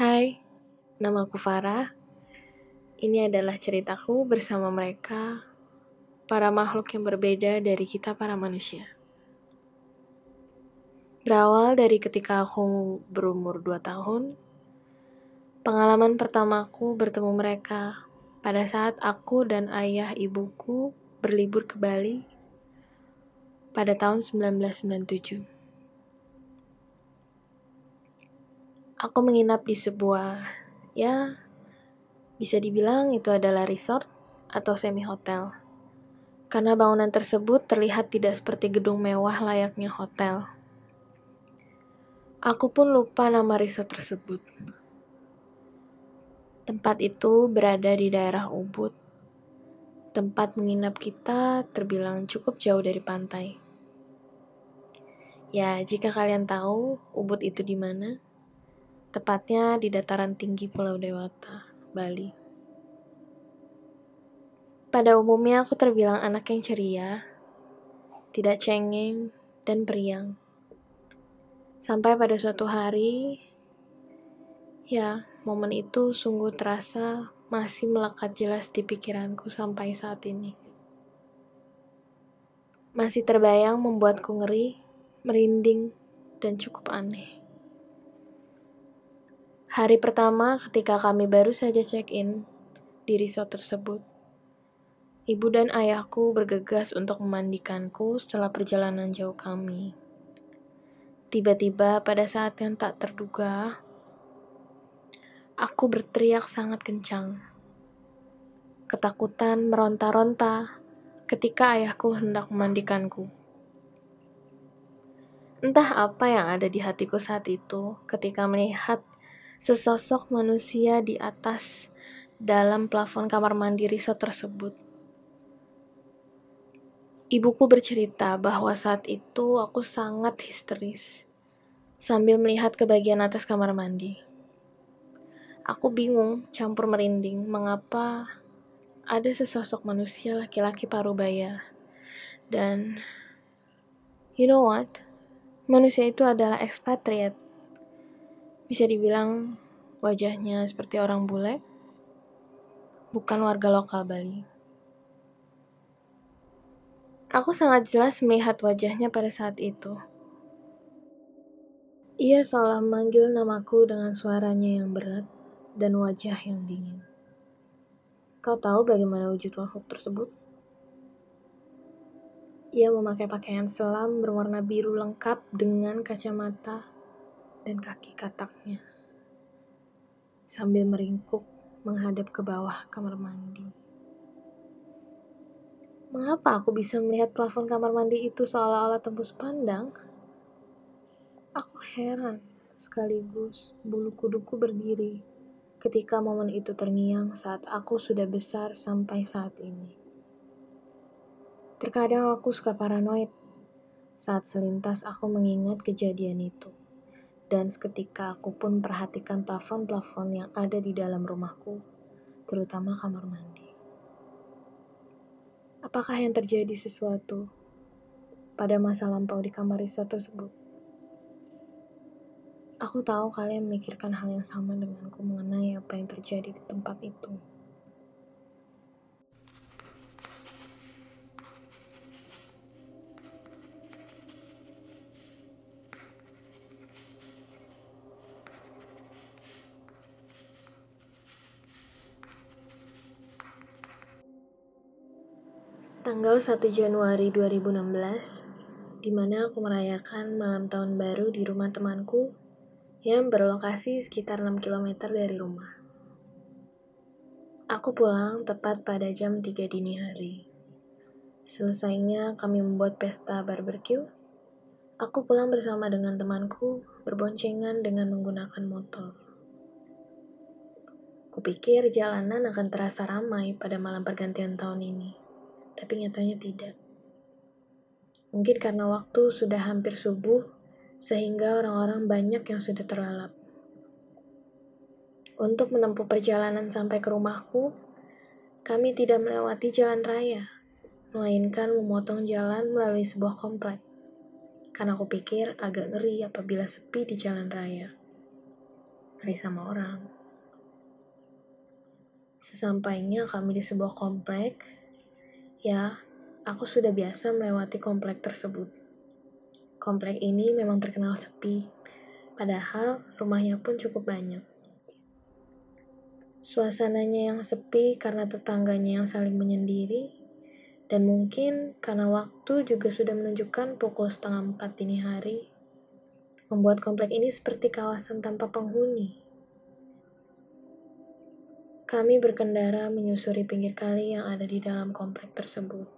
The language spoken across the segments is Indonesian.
Hai, nama aku Farah. Ini adalah ceritaku bersama mereka, para makhluk yang berbeda dari kita para manusia. Berawal dari ketika aku berumur 2 tahun, pengalaman pertamaku bertemu mereka pada saat aku dan ayah ibuku berlibur ke Bali pada tahun 1997. Aku menginap di sebuah, ya, bisa dibilang itu adalah resort atau semi hotel. Karena bangunan tersebut terlihat tidak seperti gedung mewah layaknya hotel. Aku pun lupa nama resort tersebut. Tempat itu berada di daerah Ubud. Tempat menginap kita terbilang cukup jauh dari pantai. Ya, jika kalian tahu Ubud itu di mana, tepatnya di dataran tinggi Pulau Dewata, Bali. Pada umumnya aku terbilang anak yang ceria, tidak cengeng, dan periang. Sampai pada suatu hari, ya, Momen itu sungguh terasa masih melekat jelas di pikiranku sampai saat ini. Masih terbayang membuatku ngeri, merinding, dan cukup aneh. Hari pertama ketika kami baru saja check-in di resort tersebut, ibu dan ayahku bergegas untuk memandikanku setelah perjalanan jauh kami. Tiba-tiba pada saat yang tak terduga, Aku berteriak sangat kencang. Ketakutan meronta-ronta ketika ayahku hendak memandikanku. Entah apa yang ada di hatiku saat itu ketika melihat sesosok manusia di atas dalam plafon kamar mandi resort tersebut. Ibuku bercerita bahwa saat itu aku sangat histeris sambil melihat ke bagian atas kamar mandi. Aku bingung, campur merinding, mengapa ada sesosok manusia laki-laki parubaya. Dan, you know what? Manusia itu adalah ekspatriat. Bisa dibilang wajahnya seperti orang bule, bukan warga lokal Bali. Aku sangat jelas melihat wajahnya pada saat itu. Ia seolah memanggil namaku dengan suaranya yang berat dan wajah yang dingin. Kau tahu bagaimana wujud makhluk tersebut? Ia memakai pakaian selam berwarna biru lengkap dengan kacamata dan kaki kataknya. Sambil meringkuk menghadap ke bawah kamar mandi. Mengapa aku bisa melihat plafon kamar mandi itu seolah-olah tembus pandang? Aku heran sekaligus bulu kuduku berdiri ketika momen itu terngiang saat aku sudah besar sampai saat ini. Terkadang aku suka paranoid saat selintas aku mengingat kejadian itu. Dan seketika aku pun perhatikan plafon-plafon yang ada di dalam rumahku, terutama kamar mandi. Apakah yang terjadi sesuatu pada masa lampau di kamar resort tersebut? Aku tahu kalian memikirkan hal yang sama denganku mengenai apa yang terjadi di tempat itu. Tanggal 1 Januari 2016, di mana aku merayakan malam tahun baru di rumah temanku yang berlokasi sekitar 6 km dari rumah. Aku pulang tepat pada jam 3 dini hari. Selesainya kami membuat pesta barbecue. Aku pulang bersama dengan temanku, berboncengan dengan menggunakan motor. Kupikir jalanan akan terasa ramai pada malam pergantian tahun ini, tapi nyatanya tidak. Mungkin karena waktu sudah hampir subuh, sehingga orang-orang banyak yang sudah terlalap. Untuk menempuh perjalanan sampai ke rumahku, kami tidak melewati jalan raya, melainkan memotong jalan melalui sebuah komplek. Karena aku pikir agak ngeri apabila sepi di jalan raya. ngeri sama orang. Sesampainya kami di sebuah komplek, ya, aku sudah biasa melewati komplek tersebut. Komplek ini memang terkenal sepi, padahal rumahnya pun cukup banyak. Suasananya yang sepi karena tetangganya yang saling menyendiri, dan mungkin karena waktu juga sudah menunjukkan pukul setengah empat dini hari, membuat komplek ini seperti kawasan tanpa penghuni. Kami berkendara menyusuri pinggir kali yang ada di dalam komplek tersebut.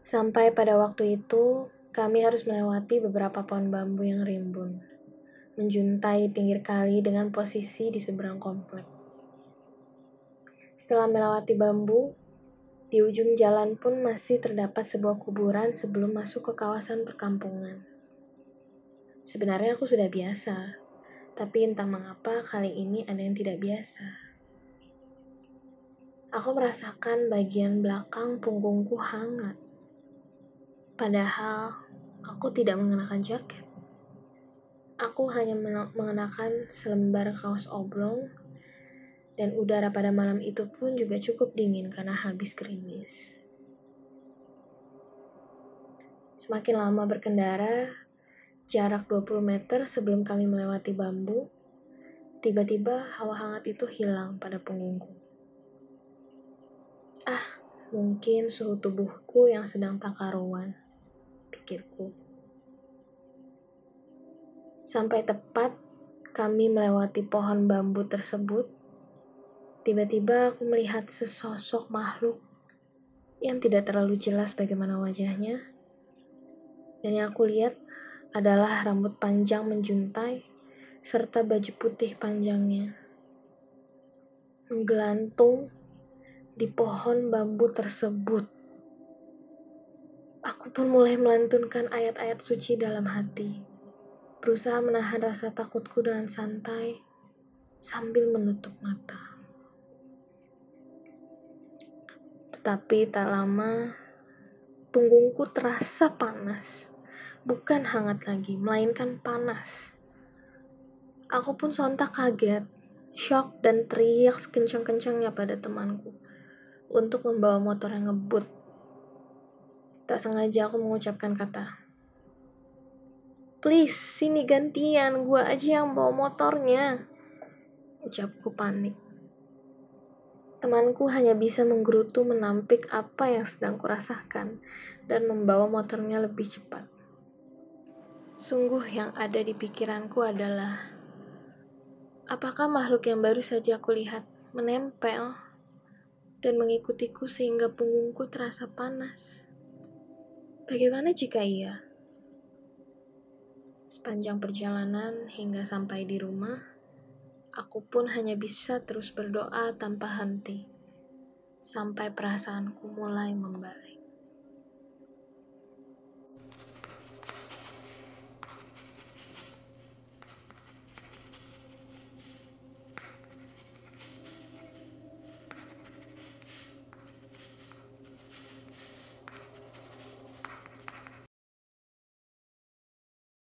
Sampai pada waktu itu, kami harus melewati beberapa pohon bambu yang rimbun, menjuntai pinggir kali dengan posisi di seberang komplek. Setelah melewati bambu, di ujung jalan pun masih terdapat sebuah kuburan sebelum masuk ke kawasan perkampungan. Sebenarnya aku sudah biasa, tapi entah mengapa kali ini ada yang tidak biasa. Aku merasakan bagian belakang punggungku hangat. Padahal aku tidak mengenakan jaket. Aku hanya mengenakan selembar kaos oblong dan udara pada malam itu pun juga cukup dingin karena habis gerimis. Semakin lama berkendara, Jarak 20 meter sebelum kami melewati bambu, tiba-tiba hawa hangat itu hilang pada punggungku. Ah, mungkin suhu tubuhku yang sedang tak karuan, pikirku. Sampai tepat kami melewati pohon bambu tersebut, tiba-tiba aku melihat sesosok makhluk yang tidak terlalu jelas bagaimana wajahnya. Dan yang aku lihat adalah rambut panjang menjuntai serta baju putih panjangnya. Menggelantung di pohon bambu tersebut. Aku pun mulai melantunkan ayat-ayat suci dalam hati, berusaha menahan rasa takutku dengan santai sambil menutup mata. Tetapi tak lama, punggungku terasa panas bukan hangat lagi, melainkan panas. Aku pun sontak kaget, shock dan teriak sekencang-kencangnya pada temanku untuk membawa motor yang ngebut. Tak sengaja aku mengucapkan kata, Please, sini gantian, gua aja yang bawa motornya. Ucapku panik. Temanku hanya bisa menggerutu menampik apa yang sedang kurasakan dan membawa motornya lebih cepat. Sungguh yang ada di pikiranku adalah apakah makhluk yang baru saja aku lihat menempel dan mengikutiku sehingga punggungku terasa panas? Bagaimana jika iya? Sepanjang perjalanan hingga sampai di rumah, aku pun hanya bisa terus berdoa tanpa henti sampai perasaanku mulai membaik.